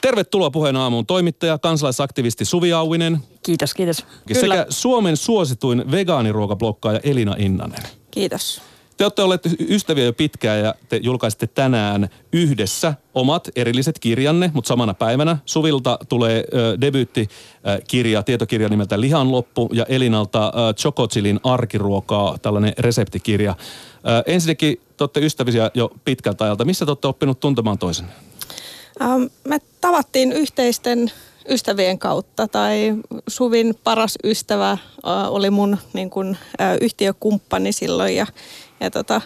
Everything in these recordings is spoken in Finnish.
Tervetuloa puheen aamuun toimittaja, kansalaisaktivisti Suvi Auvinen. Kiitos, kiitos. Sekä Kyllä. Suomen suosituin vegaaniruokablokkaaja Elina Innanen. Kiitos. Te olette olleet ystäviä jo pitkään ja te julkaisitte tänään yhdessä omat erilliset kirjanne, mutta samana päivänä Suvilta tulee ö, debyyttikirja, tietokirja nimeltä Lihan loppu ja Elinalta ö, Chococilin arkiruokaa, tällainen reseptikirja. Ö, ensinnäkin te olette ystäviä jo pitkältä ajalta. Missä te olette oppinut tuntemaan toisen? Ähm, me tavattiin yhteisten ystävien kautta tai Suvin paras ystävä äh, oli mun niin kun, äh, yhtiökumppani silloin ja, ja tota,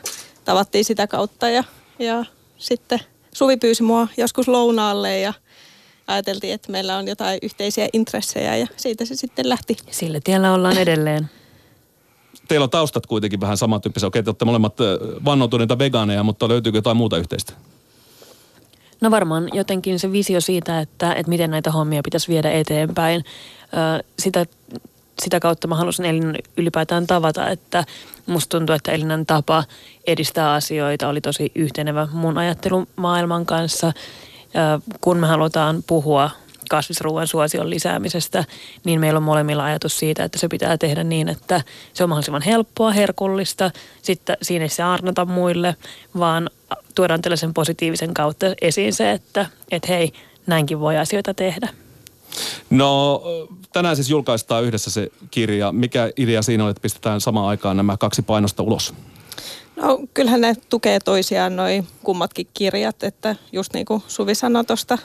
tavattiin sitä kautta ja, ja sitten Suvi pyysi mua joskus lounaalle ja ajateltiin, että meillä on jotain yhteisiä intressejä ja siitä se sitten lähti. Sillä tiellä ollaan edelleen. Teillä on taustat kuitenkin vähän samantyyppisiä. Okei, te olette molemmat vannoutuneita vegaaneja, mutta löytyykö jotain muuta yhteistä? No varmaan jotenkin se visio siitä, että, että miten näitä hommia pitäisi viedä eteenpäin. Sitä, sitä kautta mä halusin Elinan ylipäätään tavata, että musta tuntuu, että Elinan tapa edistää asioita oli tosi yhtenevä mun ajattelumaailman kanssa. Kun me halutaan puhua kasvisruoan suosion lisäämisestä, niin meillä on molemmilla ajatus siitä, että se pitää tehdä niin, että se on mahdollisimman helppoa, herkullista. Sitten siinä ei se arnota muille, vaan tuodaan tällaisen positiivisen kautta esiin se, että, että hei, näinkin voi asioita tehdä. No tänään siis julkaistaan yhdessä se kirja. Mikä idea siinä on, että pistetään samaan aikaan nämä kaksi painosta ulos? No kyllähän ne tukee toisiaan noin kummatkin kirjat, että just niin kuin Suvi sanoi tuosta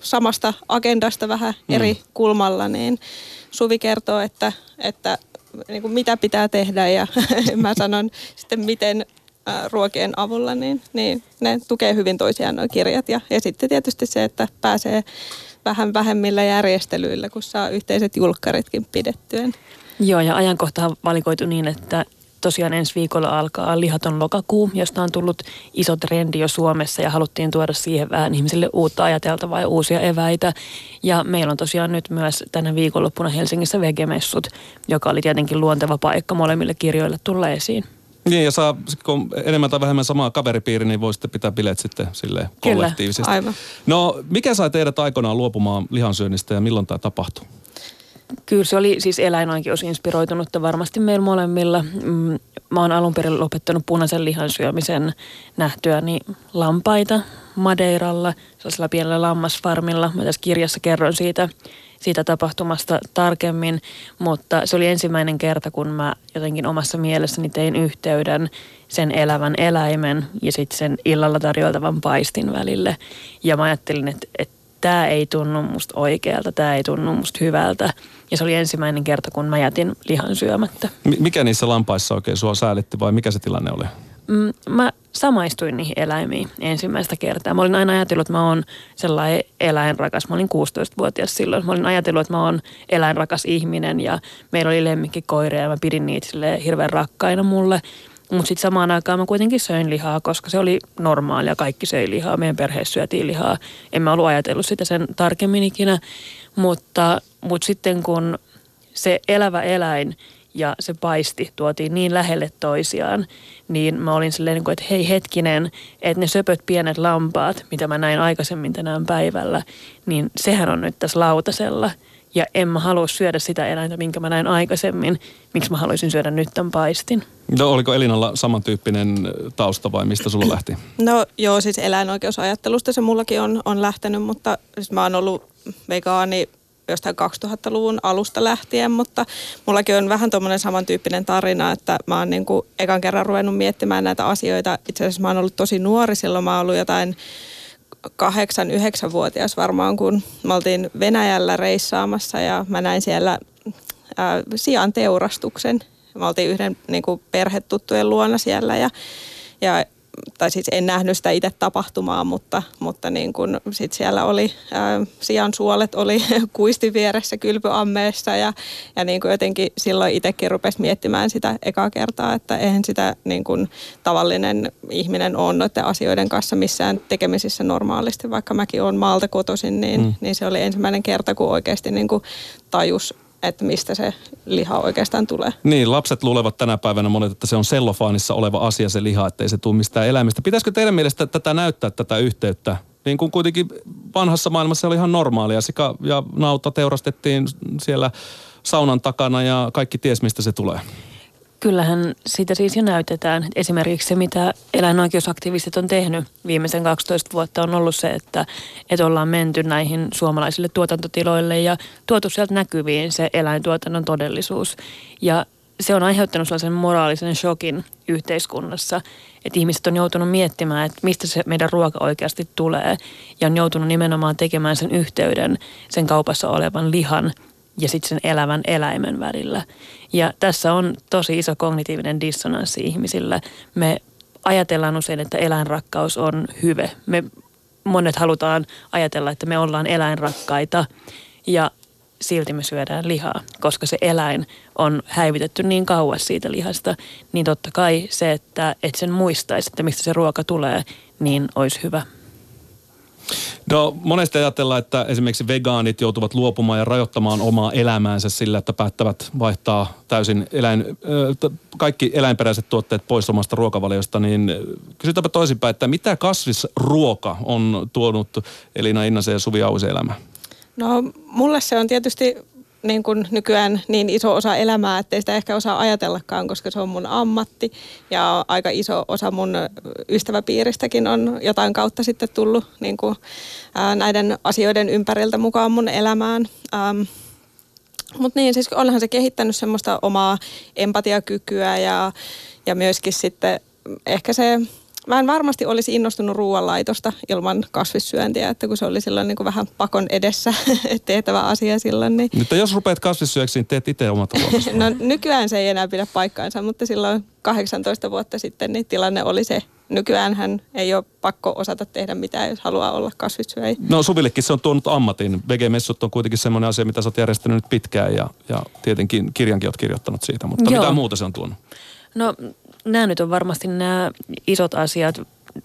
samasta agendasta vähän mm. eri kulmalla, niin Suvi kertoo, että, että niin kuin mitä pitää tehdä ja mä sanon sitten miten ruokien avulla, niin, niin ne tukee hyvin toisiaan nuo kirjat. Ja, ja sitten tietysti se, että pääsee vähän vähemmillä järjestelyillä, kun saa yhteiset julkkaritkin pidettyä. Joo, ja ajankohta valikoitu niin, että tosiaan ensi viikolla alkaa lihaton lokakuu, josta on tullut iso trendi jo Suomessa ja haluttiin tuoda siihen vähän ihmisille uutta ajateltavaa ja uusia eväitä. Ja meillä on tosiaan nyt myös tänä viikonloppuna Helsingissä vegemessut, joka oli tietenkin luonteva paikka molemmille kirjoille tulla esiin. Niin, ja saa, kun enemmän tai vähemmän samaa kaveripiiri, niin voi sitten pitää bileet sitten sille kollektiivisesti. Kyllä, aivan. No, mikä sai teidät aikoinaan luopumaan lihansyönnistä ja milloin tämä tapahtui? Kyllä se oli siis eläinoikeusinspiroitunutta varmasti meillä molemmilla. Mm, mä oon alun perin lopettanut punaisen lihan syömisen nähtyäni lampaita Madeiralla, sellaisella pienellä lammasfarmilla. Mä tässä kirjassa kerron siitä, siitä tapahtumasta tarkemmin, mutta se oli ensimmäinen kerta, kun mä jotenkin omassa mielessäni tein yhteyden sen elävän eläimen ja sitten sen illalla tarjoiltavan paistin välille. Ja mä ajattelin, että, että tämä ei tunnu musta oikealta, tämä ei tunnu musta hyvältä. Ja se oli ensimmäinen kerta, kun mä jätin lihan syömättä. Mikä niissä lampaissa oikein sua säälitti vai mikä se tilanne oli? Mm, mä samaistuin niihin eläimiin ensimmäistä kertaa. Mä olin aina ajatellut, että mä oon sellainen eläinrakas. Mä olin 16-vuotias silloin. Mä olin ajatellut, että mä oon eläinrakas ihminen ja meillä oli lemmikkikoireja ja mä pidin niitä hirveän rakkaina mulle. Mutta sitten samaan aikaan mä kuitenkin söin lihaa, koska se oli normaalia. Kaikki söi lihaa. Meidän perheessä syötiin lihaa. En mä ollut ajatellut sitä sen tarkemmin ikinä. Mutta, mutta sitten kun se elävä eläin ja se paisti tuotiin niin lähelle toisiaan, niin mä olin silleen, niin että hei hetkinen, että ne söpöt pienet lampaat, mitä mä näin aikaisemmin tänään päivällä, niin sehän on nyt tässä lautasella – ja en mä halua syödä sitä eläintä, minkä mä näin aikaisemmin. Miksi mä haluaisin syödä nyt tämän paistin? No, oliko Elinalla samantyyppinen tausta vai mistä sulla lähti? No joo, siis eläinoikeusajattelusta se mullakin on, on lähtenyt, mutta siis mä oon ollut vegaani jostain 2000-luvun alusta lähtien, mutta mullakin on vähän tuommoinen samantyyppinen tarina, että mä oon niin kuin ekan kerran ruvennut miettimään näitä asioita. Itse asiassa mä oon ollut tosi nuori silloin, mä oon ollut jotain kahdeksan, yhdeksänvuotias varmaan, kun me oltiin Venäjällä reissaamassa ja mä näin siellä ää, sian teurastuksen. Me oltiin yhden niin kuin perhetuttujen luona siellä ja, ja tai siis en nähnyt sitä itse tapahtumaa, mutta, mutta niin kun sit siellä oli ää, sian suolet oli kuisti vieressä kylpyammeessa ja, ja niin kuin jotenkin silloin itsekin rupesi miettimään sitä ekaa kertaa, että eihän sitä niin kun tavallinen ihminen ole noiden asioiden kanssa missään tekemisissä normaalisti, vaikka mäkin olen maalta kotoisin, niin, mm. niin se oli ensimmäinen kerta, kun oikeasti niin kuin tajus että mistä se liha oikeastaan tulee. Niin, lapset luulevat tänä päivänä monet, että se on sellofaanissa oleva asia se liha, ettei se tule mistään eläimistä. Pitäisikö teidän mielestä tätä näyttää, tätä yhteyttä Niin kuin kuitenkin vanhassa maailmassa oli ihan normaalia. Sika ja nauta teurastettiin siellä saunan takana ja kaikki ties mistä se tulee. Kyllähän siitä siis jo näytetään. Esimerkiksi se, mitä eläinoikeusaktivistit on tehnyt viimeisen 12 vuotta, on ollut se, että, että ollaan menty näihin suomalaisille tuotantotiloille ja tuotu sieltä näkyviin se eläintuotannon todellisuus. Ja se on aiheuttanut sellaisen moraalisen shokin yhteiskunnassa, että ihmiset on joutunut miettimään, että mistä se meidän ruoka oikeasti tulee ja on joutunut nimenomaan tekemään sen yhteyden sen kaupassa olevan lihan ja sitten sen elävän eläimen välillä. Ja tässä on tosi iso kognitiivinen dissonanssi ihmisillä. Me ajatellaan usein, että eläinrakkaus on hyve. Me monet halutaan ajatella, että me ollaan eläinrakkaita ja silti me syödään lihaa, koska se eläin on häivitetty niin kauas siitä lihasta, niin totta kai se, että et sen muistaisi, että mistä se ruoka tulee, niin olisi hyvä. No monesti ajatellaan, että esimerkiksi vegaanit joutuvat luopumaan ja rajoittamaan omaa elämäänsä sillä, että päättävät vaihtaa täysin eläin, kaikki eläinperäiset tuotteet pois omasta ruokavaliosta, niin kysytäänpä toisinpäin, että mitä kasvisruoka on tuonut Elina Innasen ja Suvi Auvisen elämään? No mulle se on tietysti niin kuin nykyään niin iso osa elämää, että ei sitä ehkä osaa ajatellakaan, koska se on mun ammatti. Ja aika iso osa mun ystäväpiiristäkin on jotain kautta sitten tullut niin kuin, ää, näiden asioiden ympäriltä mukaan mun elämään. Ähm, mutta niin, siis onhan se kehittänyt semmoista omaa empatiakykyä ja, ja myöskin sitten ehkä se mä en varmasti olisi innostunut ruoanlaitosta ilman kasvissyöntiä, että kun se oli silloin niin kuin vähän pakon edessä tehtävä asia silloin. Niin... Mutta jos rupeat kasvissyöksi, niin teet itse omat No nykyään se ei enää pidä paikkaansa, mutta silloin 18 vuotta sitten niin tilanne oli se. Nykyään hän ei ole pakko osata tehdä mitään, jos haluaa olla kasvissyöjä. No Suvillekin se on tuonut ammatin. Vegemessut on kuitenkin semmoinen asia, mitä sä oot järjestänyt nyt pitkään ja, ja tietenkin kirjankin oot kirjoittanut siitä, mutta Joo. mitä muuta se on tuonut? No nämä nyt on varmasti nämä isot asiat.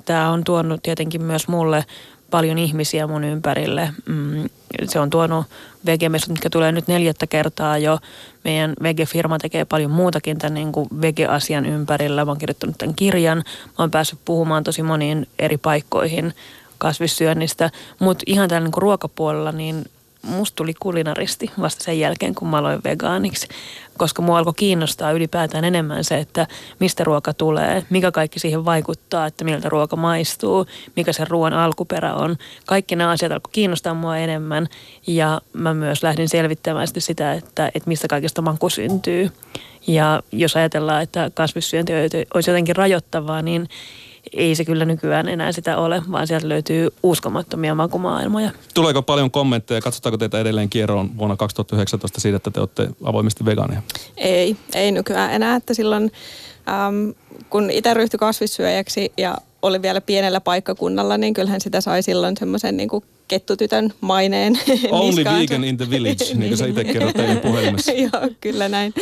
Tämä on tuonut tietenkin myös mulle paljon ihmisiä mun ympärille. Mm, se on tuonut vegemessut, mitkä tulee nyt neljättä kertaa jo. Meidän vegefirma tekee paljon muutakin tämän niin kuin vege-asian ympärillä. Mä oon kirjoittanut tämän kirjan. Mä oon päässyt puhumaan tosi moniin eri paikkoihin kasvissyönnistä. Mutta ihan tällä niin ruokapuolella, niin musta tuli kulinaristi vasta sen jälkeen, kun mä aloin vegaaniksi, koska mua alkoi kiinnostaa ylipäätään enemmän se, että mistä ruoka tulee, mikä kaikki siihen vaikuttaa, että miltä ruoka maistuu, mikä se ruoan alkuperä on. Kaikki nämä asiat alkoi kiinnostaa mua enemmän ja mä myös lähdin selvittämään sitä, että, että mistä kaikesta maku syntyy. Ja jos ajatellaan, että kasvissyönti olisi jotenkin rajoittavaa, niin ei se kyllä nykyään enää sitä ole, vaan sieltä löytyy uskomattomia makumaailmoja. Tuleeko paljon kommentteja? Katsotaanko teitä edelleen kierroon vuonna 2019 siitä, että te olette avoimesti vegaaneja? Ei, ei nykyään enää. Että silloin äm, kun itse ryhtyi kasvissyöjäksi ja oli vielä pienellä paikkakunnalla, niin kyllähän sitä sai silloin semmoisen niin kettutytön maineen Only vegan in the village, niin kuin sä itse kerrot teidän puhelimessa. Joo, kyllä näin.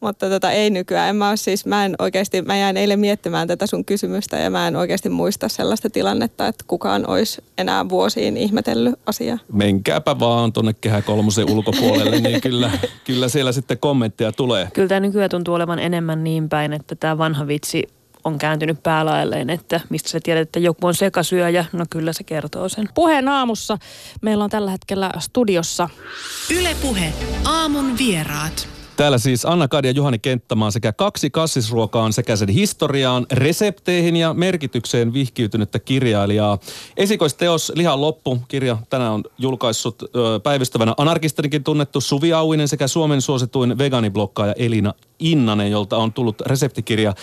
Mutta tota, ei nykyään. En mä, ole siis, mä en oikeasti, mä jäin eilen miettimään tätä sun kysymystä ja mä en oikeasti muista sellaista tilannetta, että kukaan olisi enää vuosiin ihmetellyt asiaa. Menkääpä vaan tuonne Kehä Kolmosen ulkopuolelle, niin kyllä, kyllä siellä sitten kommentteja tulee. Kyllä tämä nykyään tuntuu olevan enemmän niin päin, että tämä vanha vitsi on kääntynyt päälaelleen, että mistä sä tiedät, että joku on sekasyöjä. No kyllä se kertoo sen. Puheen aamussa meillä on tällä hetkellä studiossa Ylepuhe aamun vieraat. Täällä siis anna ja Juhani Kenttämaa sekä kaksi kassisruokaan sekä sen historiaan, resepteihin ja merkitykseen vihkiytynyttä kirjailijaa. Esikoisteos Lihan loppu kirja tänään on julkaissut päivystävänä anarkistanikin tunnettu Suvi Auinen sekä Suomen suosituin vegaaniblokkaaja Elina Innanen, jolta on tullut reseptikirja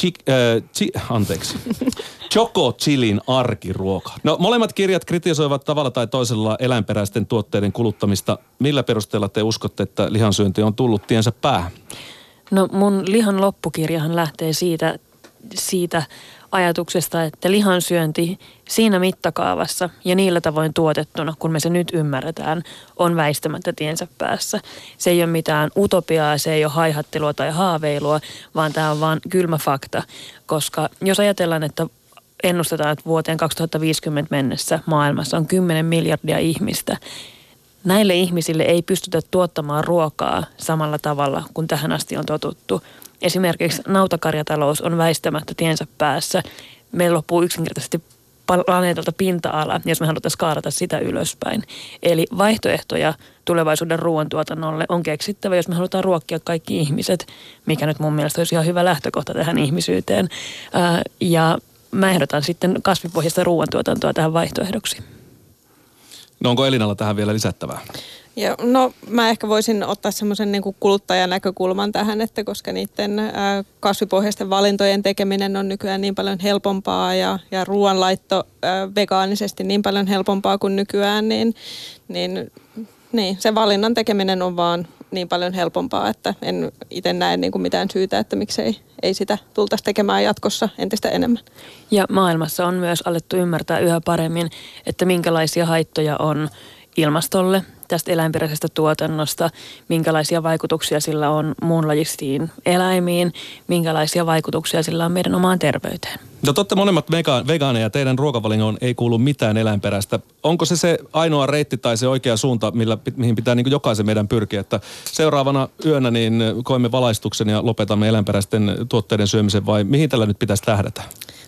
Chik, äh, chi, anteeksi. Choco Chilin arkiruoka. No molemmat kirjat kritisoivat tavalla tai toisella eläinperäisten tuotteiden kuluttamista. Millä perusteella te uskotte, että lihansyönti on tullut tiensä päähän? No mun lihan loppukirjahan lähtee siitä, siitä ajatuksesta, että lihansyönti siinä mittakaavassa ja niillä tavoin tuotettuna, kun me se nyt ymmärretään, on väistämättä tiensä päässä. Se ei ole mitään utopiaa, se ei ole haihattelua tai haaveilua, vaan tämä on vain kylmä fakta. Koska jos ajatellaan, että ennustetaan, että vuoteen 2050 mennessä maailmassa on 10 miljardia ihmistä, näille ihmisille ei pystytä tuottamaan ruokaa samalla tavalla kuin tähän asti on totuttu – Esimerkiksi nautakarjatalous on väistämättä tiensä päässä. Meillä loppuu yksinkertaisesti planeetalta pinta-ala, jos me halutaan skaarata sitä ylöspäin. Eli vaihtoehtoja tulevaisuuden ruoantuotannolle on keksittävä, jos me halutaan ruokkia kaikki ihmiset, mikä nyt mun mielestä olisi ihan hyvä lähtökohta tähän ihmisyyteen. Ja mä ehdotan sitten kasvipohjaista ruoantuotantoa tähän vaihtoehdoksi. No onko Elinalla tähän vielä lisättävää? Ja, no mä ehkä voisin ottaa semmoisen niin kuluttajanäkökulman tähän, että koska niiden ää, kasvipohjaisten valintojen tekeminen on nykyään niin paljon helpompaa ja, ja ruoanlaitto ää, vegaanisesti niin paljon helpompaa kuin nykyään, niin, niin, niin se valinnan tekeminen on vaan niin paljon helpompaa, että en itse näe niin kuin mitään syytä, että miksei ei sitä tultaisi tekemään jatkossa entistä enemmän. Ja maailmassa on myös alettu ymmärtää yhä paremmin, että minkälaisia haittoja on ilmastolle tästä eläinperäisestä tuotannosta, minkälaisia vaikutuksia sillä on muunlajisiin eläimiin, minkälaisia vaikutuksia sillä on meidän omaan terveyteen. No totta molemmat vega- vegaaneja, teidän ruokavalingoon ei kuulu mitään eläinperäistä. Onko se se ainoa reitti tai se oikea suunta, millä, mihin pitää niin jokaisen meidän pyrkiä, että seuraavana yönä niin koemme valaistuksen ja lopetamme eläinperäisten tuotteiden syömisen vai mihin tällä nyt pitäisi tähdätä?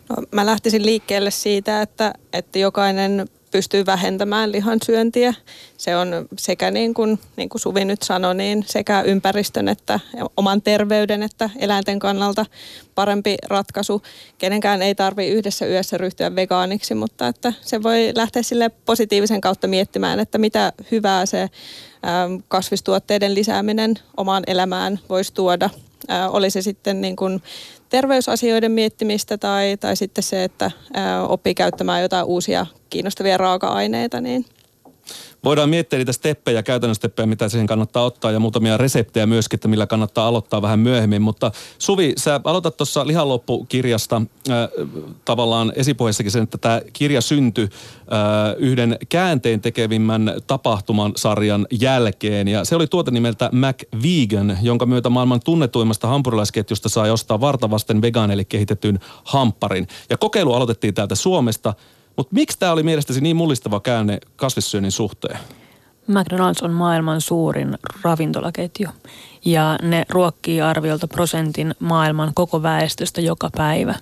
No, mä lähtisin liikkeelle siitä, että, että jokainen pystyy vähentämään lihansyöntiä. Se on sekä niin kuin, niin kuin Suvi nyt sanoi, niin sekä ympäristön että oman terveyden että eläinten kannalta parempi ratkaisu. Kenenkään ei tarvi yhdessä yössä ryhtyä vegaaniksi, mutta että se voi lähteä sille positiivisen kautta miettimään, että mitä hyvää se kasvistuotteiden lisääminen omaan elämään voisi tuoda. Oli se sitten niin kuin terveysasioiden miettimistä tai, tai sitten se, että oppii käyttämään jotain uusia kiinnostavia raaka-aineita, niin Voidaan miettiä niitä steppejä, käytännön steppejä, mitä siihen kannattaa ottaa ja muutamia reseptejä myöskin, että millä kannattaa aloittaa vähän myöhemmin. Mutta Suvi, sä aloitat tuossa lihanloppukirjasta äh, tavallaan esipuheessakin sen, että tämä kirja syntyi äh, yhden käänteen tekevimmän tapahtuman sarjan jälkeen. Ja se oli tuote nimeltä Mac Vegan, jonka myötä maailman tunnetuimmasta hampurilaisketjusta sai ostaa vartavasten vegaaneille kehitetyn hampparin. Ja kokeilu aloitettiin täältä Suomesta – mutta miksi tämä oli mielestäsi niin mullistava käänne kasvissyönnin suhteen? McDonald's on maailman suurin ravintolaketju ja ne ruokkii arviolta prosentin maailman koko väestöstä joka päivä.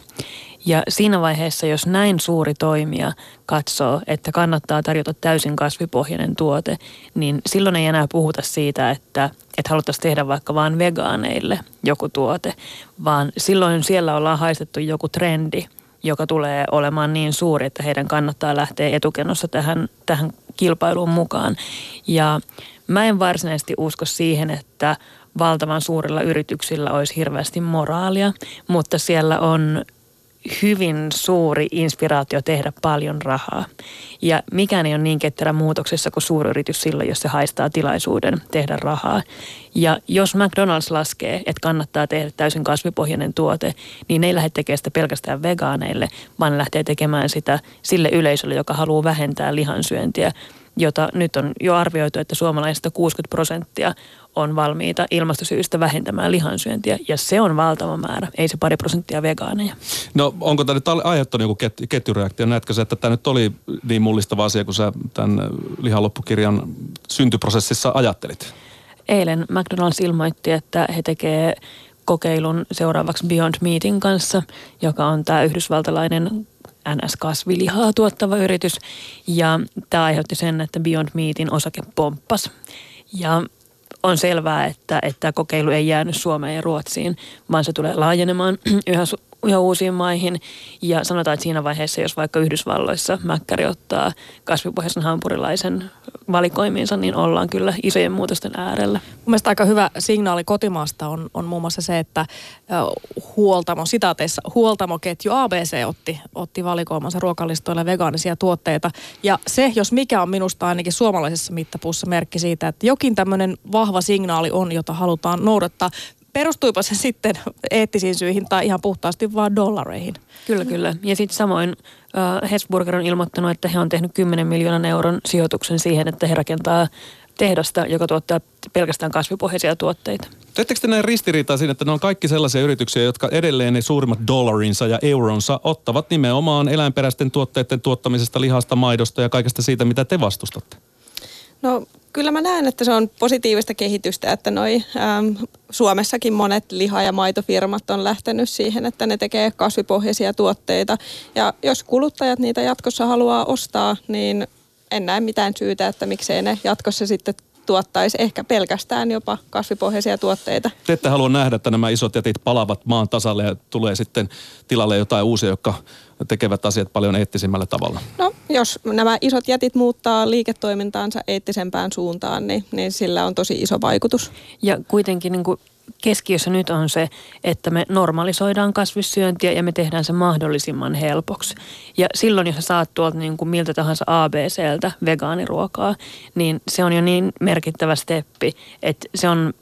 Ja siinä vaiheessa, jos näin suuri toimija katsoo, että kannattaa tarjota täysin kasvipohjainen tuote, niin silloin ei enää puhuta siitä, että, että haluttaisiin tehdä vaikka vain vegaaneille joku tuote, vaan silloin siellä ollaan haistettu joku trendi – joka tulee olemaan niin suuri, että heidän kannattaa lähteä etukenossa tähän, tähän kilpailuun mukaan. Ja mä en varsinaisesti usko siihen, että valtavan suurilla yrityksillä olisi hirveästi moraalia, mutta siellä on hyvin suuri inspiraatio tehdä paljon rahaa. Ja mikään ei ole niin ketterä muutoksessa kuin suuryritys silloin, jos se haistaa tilaisuuden tehdä rahaa. Ja jos McDonald's laskee, että kannattaa tehdä täysin kasvipohjainen tuote, niin ne ei lähde tekemään sitä pelkästään vegaaneille, vaan ne lähtee tekemään sitä sille yleisölle, joka haluaa vähentää lihansyöntiä jota nyt on jo arvioitu, että suomalaisista 60 prosenttia on valmiita ilmastosyistä vähentämään lihansyöntiä. Ja se on valtava määrä, ei se pari prosenttia vegaaneja. No onko tämä nyt aiheuttanut joku ket, ketjureaktio? Näetkö se, että tämä nyt oli niin mullistava asia, kun sä tämän lihanloppukirjan syntyprosessissa ajattelit? Eilen McDonald's ilmoitti, että he tekee kokeilun seuraavaksi Beyond Meatin kanssa, joka on tämä yhdysvaltalainen NS-kasvilihaa tuottava yritys. Ja tämä aiheutti sen, että Beyond Meatin osake pomppasi. Ja on selvää, että, että kokeilu ei jäänyt Suomeen ja Ruotsiin, vaan se tulee laajenemaan yhä yhä uusiin maihin. Ja sanotaan, että siinä vaiheessa, jos vaikka Yhdysvalloissa mäkkäri ottaa kasvipohjaisen hampurilaisen valikoimiinsa, niin ollaan kyllä isojen muutosten äärellä. Mielestäni aika hyvä signaali kotimaasta on, on muun muassa se, että huoltamo, sitaateissa huoltamoketju ABC otti, otti valikoimansa ruokalistoille vegaanisia tuotteita. Ja se, jos mikä on minusta ainakin suomalaisessa mittapuussa merkki siitä, että jokin tämmöinen vahva signaali on, jota halutaan noudattaa perustuipa se sitten eettisiin syihin tai ihan puhtaasti vaan dollareihin. Kyllä, kyllä. Ja sitten samoin äh, Hesburger on ilmoittanut, että he on tehnyt 10 miljoonan euron sijoituksen siihen, että he rakentaa tehdasta, joka tuottaa pelkästään kasvipohjaisia tuotteita. Teettekö te näin ristiriitaa siinä, että ne on kaikki sellaisia yrityksiä, jotka edelleen ne suurimmat dollarinsa ja euronsa ottavat nimenomaan eläinperäisten tuotteiden tuottamisesta, lihasta, maidosta ja kaikesta siitä, mitä te vastustatte? No kyllä mä näen, että se on positiivista kehitystä, että noi, äm, Suomessakin monet liha- ja maitofirmat on lähtenyt siihen, että ne tekee kasvipohjaisia tuotteita. Ja jos kuluttajat niitä jatkossa haluaa ostaa, niin en näe mitään syytä, että miksei ne jatkossa sitten tuottaisi ehkä pelkästään jopa kasvipohjaisia tuotteita. Te ette halua nähdä, että nämä isot jätit palavat maan tasalle ja tulee sitten tilalle jotain uusia, jotka tekevät asiat paljon eettisimmällä tavalla. No, jos nämä isot jätit muuttaa liiketoimintaansa eettisempään suuntaan, niin, niin sillä on tosi iso vaikutus. Ja kuitenkin niin kuin keskiössä nyt on se, että me normalisoidaan kasvissyöntiä ja me tehdään se mahdollisimman helpoksi. Ja silloin, jos sä saat tuolta niin kuin miltä tahansa ABCltä vegaaniruokaa, niin se on jo niin merkittävä steppi, että se on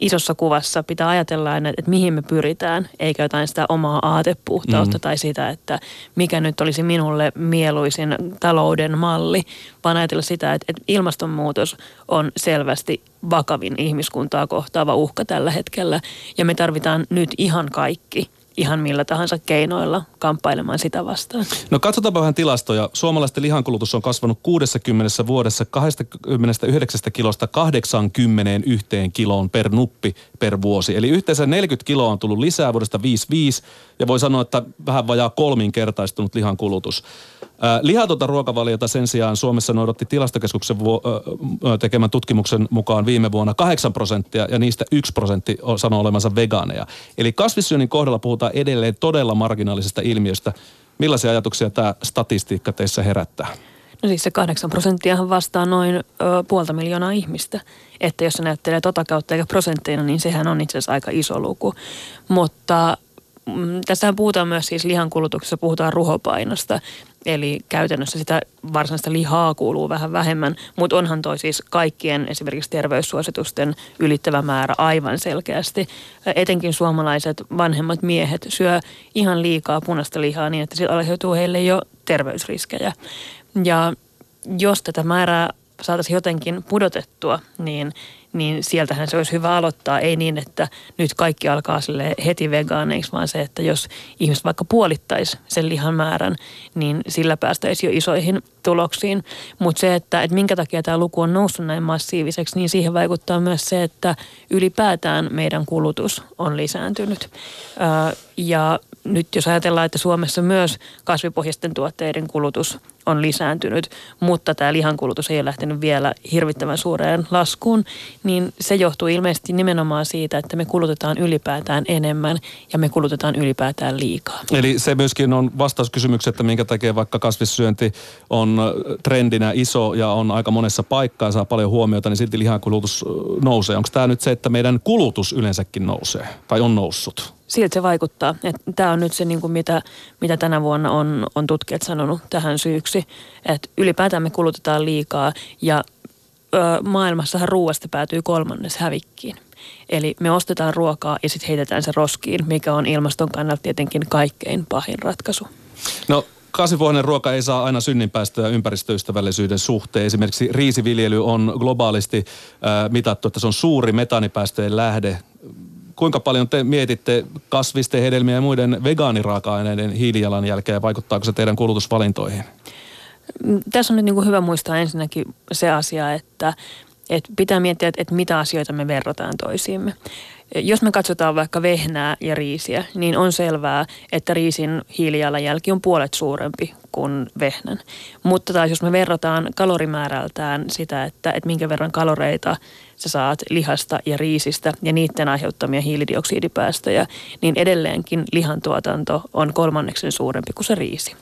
isossa kuvassa pitää ajatella aina, että mihin me pyritään, eikä jotain sitä omaa aatepuhtautta mm. tai sitä, että mikä nyt olisi minulle mieluisin talouden malli, vaan ajatella sitä, että, että ilmastonmuutos on selvästi vakavin ihmiskuntaa kohtaava uhka tällä hetkellä ja me tarvitaan nyt ihan kaikki – ihan millä tahansa keinoilla kamppailemaan sitä vastaan. No katsotaanpa vähän tilastoja. Suomalaisten lihankulutus on kasvanut 60 vuodessa 29 kilosta 81 kiloon per nuppi per vuosi. Eli yhteensä 40 kiloa on tullut lisää vuodesta 55 ja voi sanoa, että vähän vajaa kolminkertaistunut lihankulutus. Lihatonta ruokavaliota sen sijaan Suomessa noudatti tilastokeskuksen tekemän tutkimuksen mukaan viime vuonna 8 prosenttia ja niistä 1 prosentti sanoo olevansa vegaaneja. Eli kasvissyönnin kohdalla puhutaan edelleen todella marginaalisesta ilmiöstä. Millaisia ajatuksia tämä statistiikka teissä herättää? No siis se 8 prosenttiahan vastaa noin ö, puolta miljoonaa ihmistä. Että jos se näyttelee tota kautta eikä prosentteina, niin sehän on itse asiassa aika iso luku. Mutta mm, tässähän puhutaan myös siis lihankulutuksessa, puhutaan ruhopainosta. Eli käytännössä sitä varsinaista lihaa kuuluu vähän vähemmän, mutta onhan toi siis kaikkien esimerkiksi terveyssuositusten ylittävä määrä aivan selkeästi. Etenkin suomalaiset vanhemmat miehet syö ihan liikaa punaista lihaa niin, että sillä aiheutuu heille jo terveysriskejä. Ja jos tätä määrää saataisiin jotenkin pudotettua, niin niin sieltähän se olisi hyvä aloittaa. Ei niin, että nyt kaikki alkaa sille heti vegaaneiksi, vaan se, että jos ihmiset vaikka puolittaisi sen lihan määrän, niin sillä päästäisiin jo isoihin tuloksiin. Mutta se, että, että minkä takia tämä luku on noussut näin massiiviseksi, niin siihen vaikuttaa myös se, että ylipäätään meidän kulutus on lisääntynyt. Ja nyt jos ajatellaan, että Suomessa myös kasvipohjaisten tuotteiden kulutus on lisääntynyt, mutta tämä lihankulutus ei ole lähtenyt vielä hirvittävän suureen laskuun, niin se johtuu ilmeisesti nimenomaan siitä, että me kulutetaan ylipäätään enemmän ja me kulutetaan ylipäätään liikaa. Eli se myöskin on vastauskysymys, että minkä takia vaikka kasvissyönti on trendinä iso ja on aika monessa paikkaa, saa paljon huomiota, niin silti lihankulutus nousee. Onko tämä nyt se, että meidän kulutus yleensäkin nousee tai on noussut? siltä se vaikuttaa. Tämä on nyt se, niin kuin mitä, mitä tänä vuonna on, on tutkijat sanonut tähän syyksi. Että ylipäätään me kulutetaan liikaa ja ö, maailmassahan ruoasta päätyy kolmannes hävikkiin. Eli me ostetaan ruokaa ja sitten heitetään se roskiin, mikä on ilmaston kannalta tietenkin kaikkein pahin ratkaisu. No kasvipohjainen ruoka ei saa aina synninpäästöjä ympäristöystävällisyyden suhteen. Esimerkiksi riisiviljely on globaalisti mitattu, että se on suuri metaanipäästöjen lähde kuinka paljon te mietitte kasvisten, hedelmien ja muiden vegaaniraaka-aineiden hiilijalanjälkeä ja vaikuttaako se teidän kulutusvalintoihin? Tässä on nyt niin kuin hyvä muistaa ensinnäkin se asia, että, että pitää miettiä, että, että mitä asioita me verrataan toisiimme. Jos me katsotaan vaikka vehnää ja riisiä, niin on selvää, että riisin hiilijalanjälki on puolet suurempi kuin vehnän. Mutta taas jos me verrataan kalorimäärältään sitä, että, että minkä verran kaloreita sä saat lihasta ja riisistä ja niiden aiheuttamia hiilidioksidipäästöjä, niin edelleenkin lihantuotanto on kolmanneksen suurempi kuin se riisi.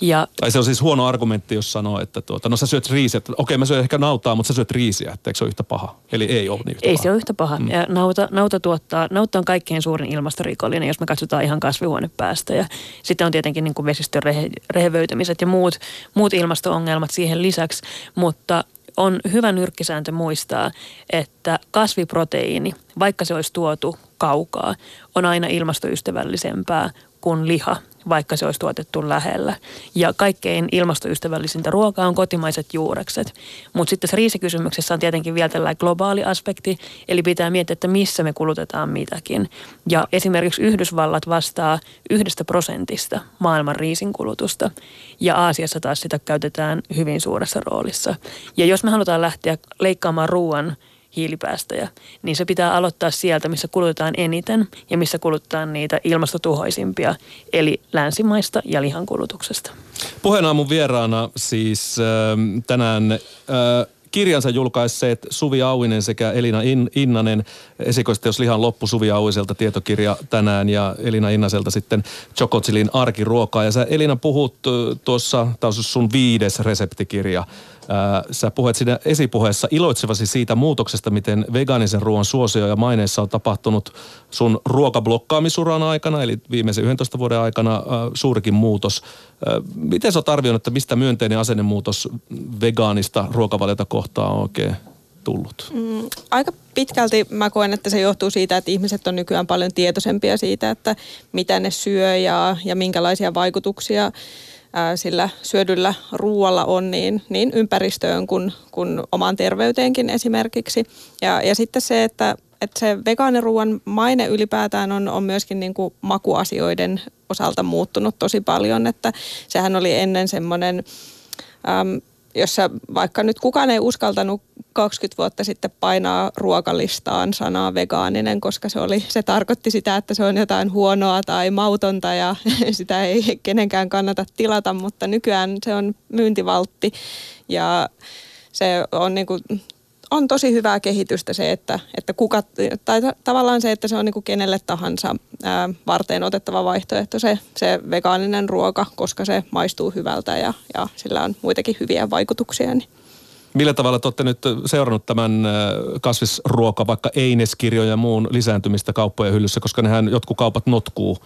Ja, tai se on siis huono argumentti, jos sanoo, että tuota, no sä syöt riisiä, että okei mä syön ehkä nautaa, mutta sä syöt riisiä, että eikö se ole yhtä paha? Eli ei ole niin yhtä Ei paha. se ole yhtä paha. Mm. Ja nauta, nauta, tuottaa, nauta on kaikkein suurin ilmastorikollinen, jos me katsotaan ihan kasvihuonepäästöjä. Sitten on tietenkin niin kuin vesistön rehe, rehevöitymiset ja muut, muut ilmasto-ongelmat siihen lisäksi, mutta on hyvä nyrkkisääntö muistaa, että kasviproteiini, vaikka se olisi tuotu kaukaa, on aina ilmastoystävällisempää kuin liha, vaikka se olisi tuotettu lähellä. Ja kaikkein ilmastoystävällisintä ruokaa on kotimaiset juurekset. Mutta sitten tässä riisikysymyksessä on tietenkin vielä tällainen globaali aspekti, eli pitää miettiä, että missä me kulutetaan mitäkin. Ja esimerkiksi Yhdysvallat vastaa yhdestä prosentista maailman riisinkulutusta, ja Aasiassa taas sitä käytetään hyvin suuressa roolissa. Ja jos me halutaan lähteä leikkaamaan ruoan hiilipäästöjä, niin se pitää aloittaa sieltä, missä kulutetaan eniten ja missä kulutetaan niitä ilmastotuhoisimpia, eli länsimaista ja lihankulutuksesta. Puheenaamun vieraana siis äh, tänään äh, kirjansa julkaisseet Suvi Auinen sekä Elina In- Innanen. Esikoisteos Lihan loppu Suvi Auiselta tietokirja tänään ja Elina Innaselta sitten Chocotsilin arkiruokaa. Ja sä Elina puhut tuossa, tämä on sun viides reseptikirja Sä puhuit siinä esipuheessa iloitsevasi siitä muutoksesta, miten vegaanisen ruoan suosio ja maineessa on tapahtunut sun ruokablokkaamisuran aikana, eli viimeisen 11 vuoden aikana suurikin muutos. Miten sä oot arvioinut, että mistä myönteinen asennemuutos vegaanista ruokavaliota kohtaan on oikein tullut? Mm, aika pitkälti mä koen, että se johtuu siitä, että ihmiset on nykyään paljon tietoisempia siitä, että mitä ne syö ja, ja minkälaisia vaikutuksia sillä syödyllä ruoalla on niin, niin ympäristöön kuin, kuin omaan terveyteenkin esimerkiksi. Ja, ja sitten se, että, että se vegaaniruuan maine ylipäätään on, on myöskin niin kuin makuasioiden osalta muuttunut tosi paljon, että sehän oli ennen semmoinen äm, jossa vaikka nyt kukaan ei uskaltanut 20 vuotta sitten painaa ruokalistaan sanaa vegaaninen, koska se, oli, se tarkoitti sitä, että se on jotain huonoa tai mautonta ja sitä ei kenenkään kannata tilata, mutta nykyään se on myyntivaltti ja se on niin kuin on tosi hyvää kehitystä se, että, että kuka, tai tavallaan se, että se on niin kuin kenelle tahansa ää, varteen otettava vaihtoehto se, se vegaaninen ruoka, koska se maistuu hyvältä ja, ja sillä on muitakin hyviä vaikutuksia. Niin. Millä tavalla te olette nyt seurannut tämän kasvisruoka, vaikka eineskirjoja ja muun lisääntymistä kauppojen hyllyssä, koska nehän jotkut kaupat notkuu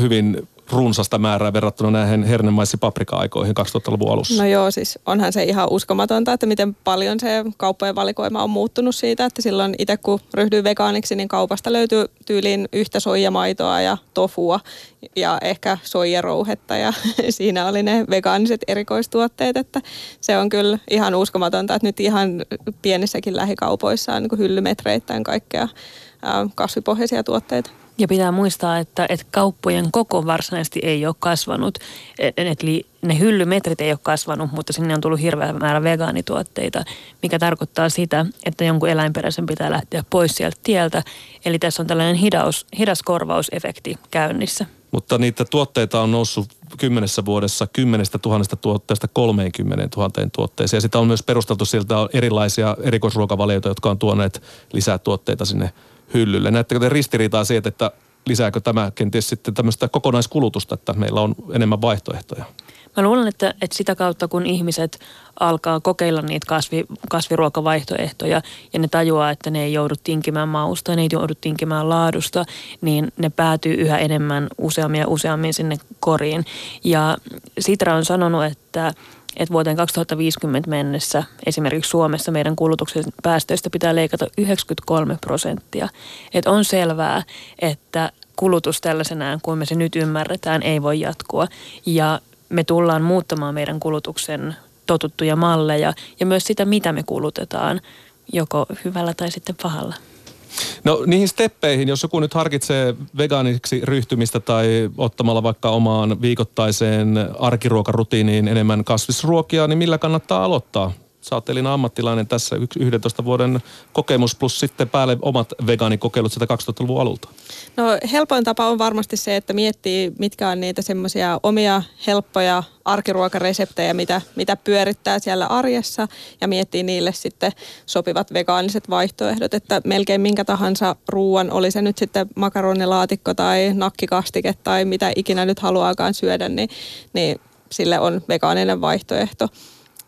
hyvin runsasta määrää verrattuna näihin hernemaisi paprika-aikoihin 2000-luvun alussa. No joo, siis onhan se ihan uskomatonta, että miten paljon se kauppojen valikoima on muuttunut siitä, että silloin itse kun ryhdyin vegaaniksi, niin kaupasta löytyy tyyliin yhtä soijamaitoa ja tofua ja ehkä soijarouhetta ja siinä oli ne vegaaniset erikoistuotteet, että se on kyllä ihan uskomatonta, että nyt ihan pienissäkin lähikaupoissa on niin hyllymetreittäin kaikkea kasvipohjaisia tuotteita. Ja pitää muistaa, että, että kauppojen koko varsinaisesti ei ole kasvanut. Eli ne hyllymetrit ei ole kasvanut, mutta sinne on tullut hirveä määrä vegaanituotteita, mikä tarkoittaa sitä, että jonkun eläinperäisen pitää lähteä pois sieltä tieltä. Eli tässä on tällainen hidaus, hidas korvausefekti käynnissä. Mutta niitä tuotteita on noussut kymmenessä vuodessa kymmenestä tuhannesta tuotteesta 30 000 tuotteeseen. Ja sitä on myös perusteltu siltä erilaisia erikoisruokavalioita, jotka on tuoneet lisää tuotteita sinne hyllylle. Näettekö te ristiriitaa siitä, että lisääkö tämä kenties sitten tämmöistä kokonaiskulutusta, että meillä on enemmän vaihtoehtoja? Mä luulen, että, että sitä kautta kun ihmiset alkaa kokeilla niitä kasvi, kasviruokavaihtoehtoja ja ne tajuaa, että ne ei joudu tinkimään mausta, ne ei joudu tinkimään laadusta, niin ne päätyy yhä enemmän useammin ja useammin sinne koriin. Ja Sitra on sanonut, että että vuoteen 2050 mennessä esimerkiksi Suomessa meidän kulutuksen päästöistä pitää leikata 93 prosenttia. Että on selvää, että kulutus tällaisenään, kuin me se nyt ymmärretään, ei voi jatkua. Ja me tullaan muuttamaan meidän kulutuksen totuttuja malleja ja myös sitä, mitä me kulutetaan, joko hyvällä tai sitten pahalla. No niihin steppeihin, jos joku nyt harkitsee vegaaniksi ryhtymistä tai ottamalla vaikka omaan viikoittaiseen arkiruokarutiiniin enemmän kasvisruokia, niin millä kannattaa aloittaa? Sä oot ammattilainen tässä 11 vuoden kokemus plus sitten päälle omat vegaanikokeilut sitä 2000-luvun alulta. No helpoin tapa on varmasti se, että miettii mitkä on niitä semmoisia omia helppoja arkiruokareseptejä, mitä, mitä pyörittää siellä arjessa ja miettii niille sitten sopivat vegaaniset vaihtoehdot, että melkein minkä tahansa ruoan, oli se nyt sitten makaronilaatikko tai nakkikastike tai mitä ikinä nyt haluaakaan syödä, niin, niin sille on vegaaninen vaihtoehto.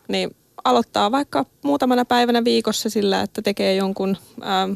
Niin aloittaa vaikka muutamana päivänä viikossa sillä, että tekee jonkun ää,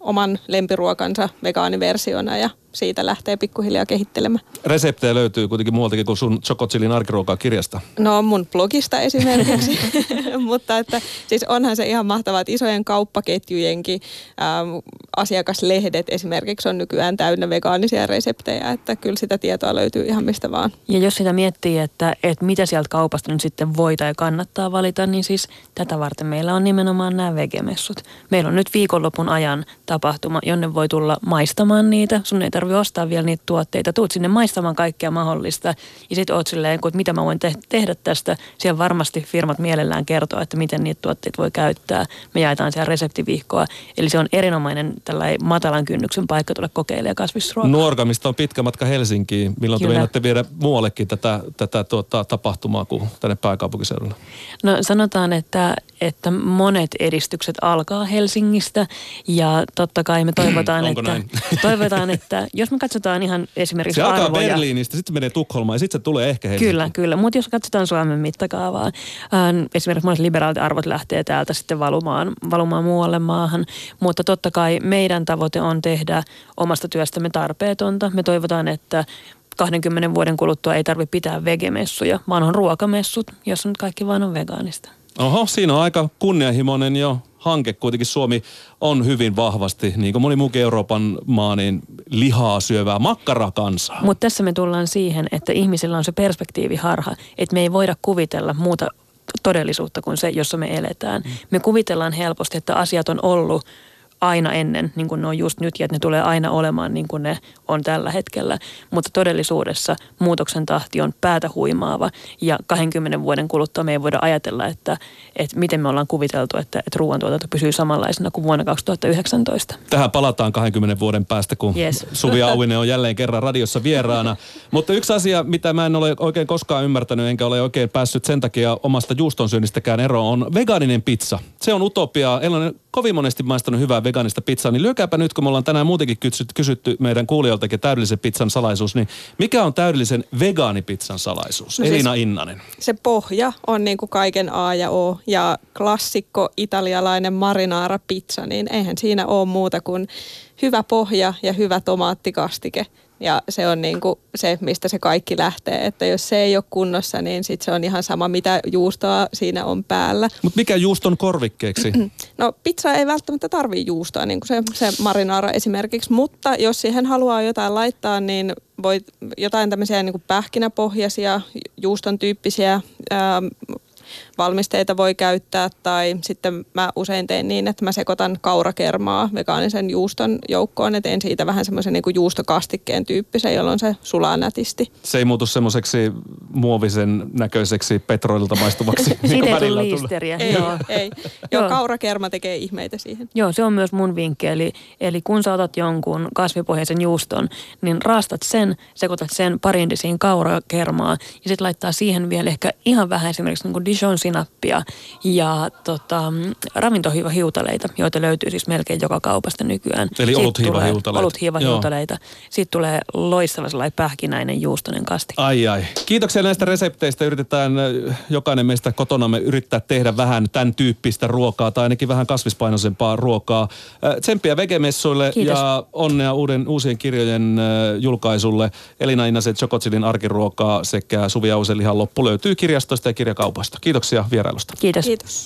oman lempiruokansa vegaaniversiona ja siitä lähtee pikkuhiljaa kehittelemään. Reseptejä löytyy kuitenkin muualtakin kuin sun Chocochilin arkiruokaa kirjasta. No mun blogista esimerkiksi, mutta että siis onhan se ihan mahtavaa, että isojen kauppaketjujenkin ähm, asiakaslehdet esimerkiksi on nykyään täynnä vegaanisia reseptejä, että kyllä sitä tietoa löytyy ihan mistä vaan. Ja jos sitä miettii, että, että mitä sieltä kaupasta nyt sitten voi tai kannattaa valita, niin siis tätä varten meillä on nimenomaan nämä vegemessut. Meillä on nyt viikonlopun ajan tapahtuma, jonne voi tulla maistamaan niitä. Sun ei tarvitse ostaa vielä niitä tuotteita. Tuut sinne maistamaan kaikkea mahdollista ja sitten oot silleen, että mitä mä voin te- tehdä tästä. Siellä varmasti firmat mielellään kertoo, että miten niitä tuotteita voi käyttää. Me jaetaan siellä reseptivihkoa. Eli se on erinomainen tällainen matalan kynnyksen paikka tulla kokeilemaan kasvisruokaa. Nuorgamista on pitkä matka Helsinkiin. Milloin te Kyllä. meinaatte viedä muuallekin tätä, tätä tuota, tapahtumaa kuin tänne pääkaupunkiseudulle? No sanotaan, että, että monet edistykset alkaa Helsingistä ja totta kai me toivotaan, että, näin? toivotaan, että jos me katsotaan ihan esimerkiksi Se alkaa arvoja. Berliinistä, sitten menee Tukholmaan ja sitten se tulee ehkä Helsinkiin. Kyllä, kyllä. Mutta jos katsotaan Suomen mittakaavaa, ähm, esimerkiksi monet liberaalit arvot lähtee täältä sitten valumaan, valumaan muualle maahan. Mutta totta kai meidän tavoite on tehdä omasta työstämme tarpeetonta. Me toivotaan, että 20 vuoden kuluttua ei tarvitse pitää vegemessuja, vaan on ruokamessut, jossa nyt kaikki vaan on vegaanista. Oho, siinä on aika kunnianhimoinen jo hanke. Kuitenkin Suomi on hyvin vahvasti, niin kuin moni muukin Euroopan maa, niin lihaa syövää makkarakansaa. Mutta tässä me tullaan siihen, että ihmisillä on se perspektiiviharha, että me ei voida kuvitella muuta todellisuutta kuin se, jossa me eletään. Me kuvitellaan helposti, että asiat on ollut aina ennen, niin kuin ne on just nyt, ja että ne tulee aina olemaan niin kuin ne on tällä hetkellä. Mutta todellisuudessa muutoksen tahti on päätä huimaava, ja 20 vuoden kuluttua me ei voida ajatella, että, että miten me ollaan kuviteltu, että, että ruoantuotanto pysyy samanlaisena kuin vuonna 2019. Tähän palataan 20 vuoden päästä, kun Yes. Suvi Auvinen on jälleen kerran radiossa vieraana. Mutta yksi asia, mitä mä en ole oikein koskaan ymmärtänyt, enkä ole oikein päässyt sen takia omasta juustonsyönnistäkään eroon, on vegaaninen pizza. Se on utopiaa. En kovin monesti maistanut hyvää vegaanista pizzaa, niin lyökääpä nyt, kun me ollaan tänään muutenkin kysytty, kysytty meidän kuulijoiltakin täydellisen pizzan salaisuus, niin mikä on täydellisen vegaanipizzan salaisuus? No siis- Elina Innanen. Se pohja on niin kuin kaiken A ja O ja klassikko italialainen marinaara pizza, niin eihän siinä ole muuta kuin hyvä pohja ja hyvä tomaattikastike. Ja se on niin kuin se, mistä se kaikki lähtee. Että jos se ei ole kunnossa, niin sit se on ihan sama, mitä juustoa siinä on päällä. Mutta mikä juuston korvikkeeksi? No pizza ei välttämättä tarvii juustoa, niin kuin se, se marinaara esimerkiksi, mutta jos siihen haluaa jotain laittaa, niin voi jotain tämmöisiä niin kuin pähkinäpohjaisia, juuston tyyppisiä ää, valmisteita voi käyttää tai sitten mä usein teen niin, että mä sekoitan kaurakermaa vegaanisen juuston joukkoon ja teen siitä vähän semmoisen niin juustokastikkeen tyyppisen, jolloin se sulaa nätisti. Se ei muutu semmoiseksi muovisen näköiseksi petroilta maistuvaksi. niin Siitä ei tule liisteriä. Ei, Joo. ei. Joo, Joo. kaurakerma tekee ihmeitä siihen. Joo, se on myös mun vinkki. Eli, eli kun sä otat jonkun kasvipohjaisen juuston, niin raastat sen, sekoitat sen parin desiin kaurakermaa ja sitten laittaa siihen vielä ehkä ihan vähän esimerkiksi niin kuin Dijon-sinappia ja tota, ravintohiivahiutaleita, joita löytyy siis melkein joka kaupasta nykyään. Eli oluthiivahiutaleita. Oluthiivahiutaleita. Siitä tulee loistava sellainen pähkinäinen juustonen kasti. Ai ai. Kiitoksia näistä resepteistä. Yritetään äh, jokainen meistä kotonamme yrittää tehdä vähän tämän tyyppistä ruokaa tai ainakin vähän kasvispainoisempaa ruokaa. Äh, Tsemppiä vegemessuille Kiitos. ja onnea uuden, uusien kirjojen äh, julkaisulle. Elina Innasen Chokotsilin arkiruokaa sekä Suvi Ausen lihan loppu löytyy kirjastosta ja kirjakaupasta. Kiitoksia vierailusta. Kiitos. Kiitos.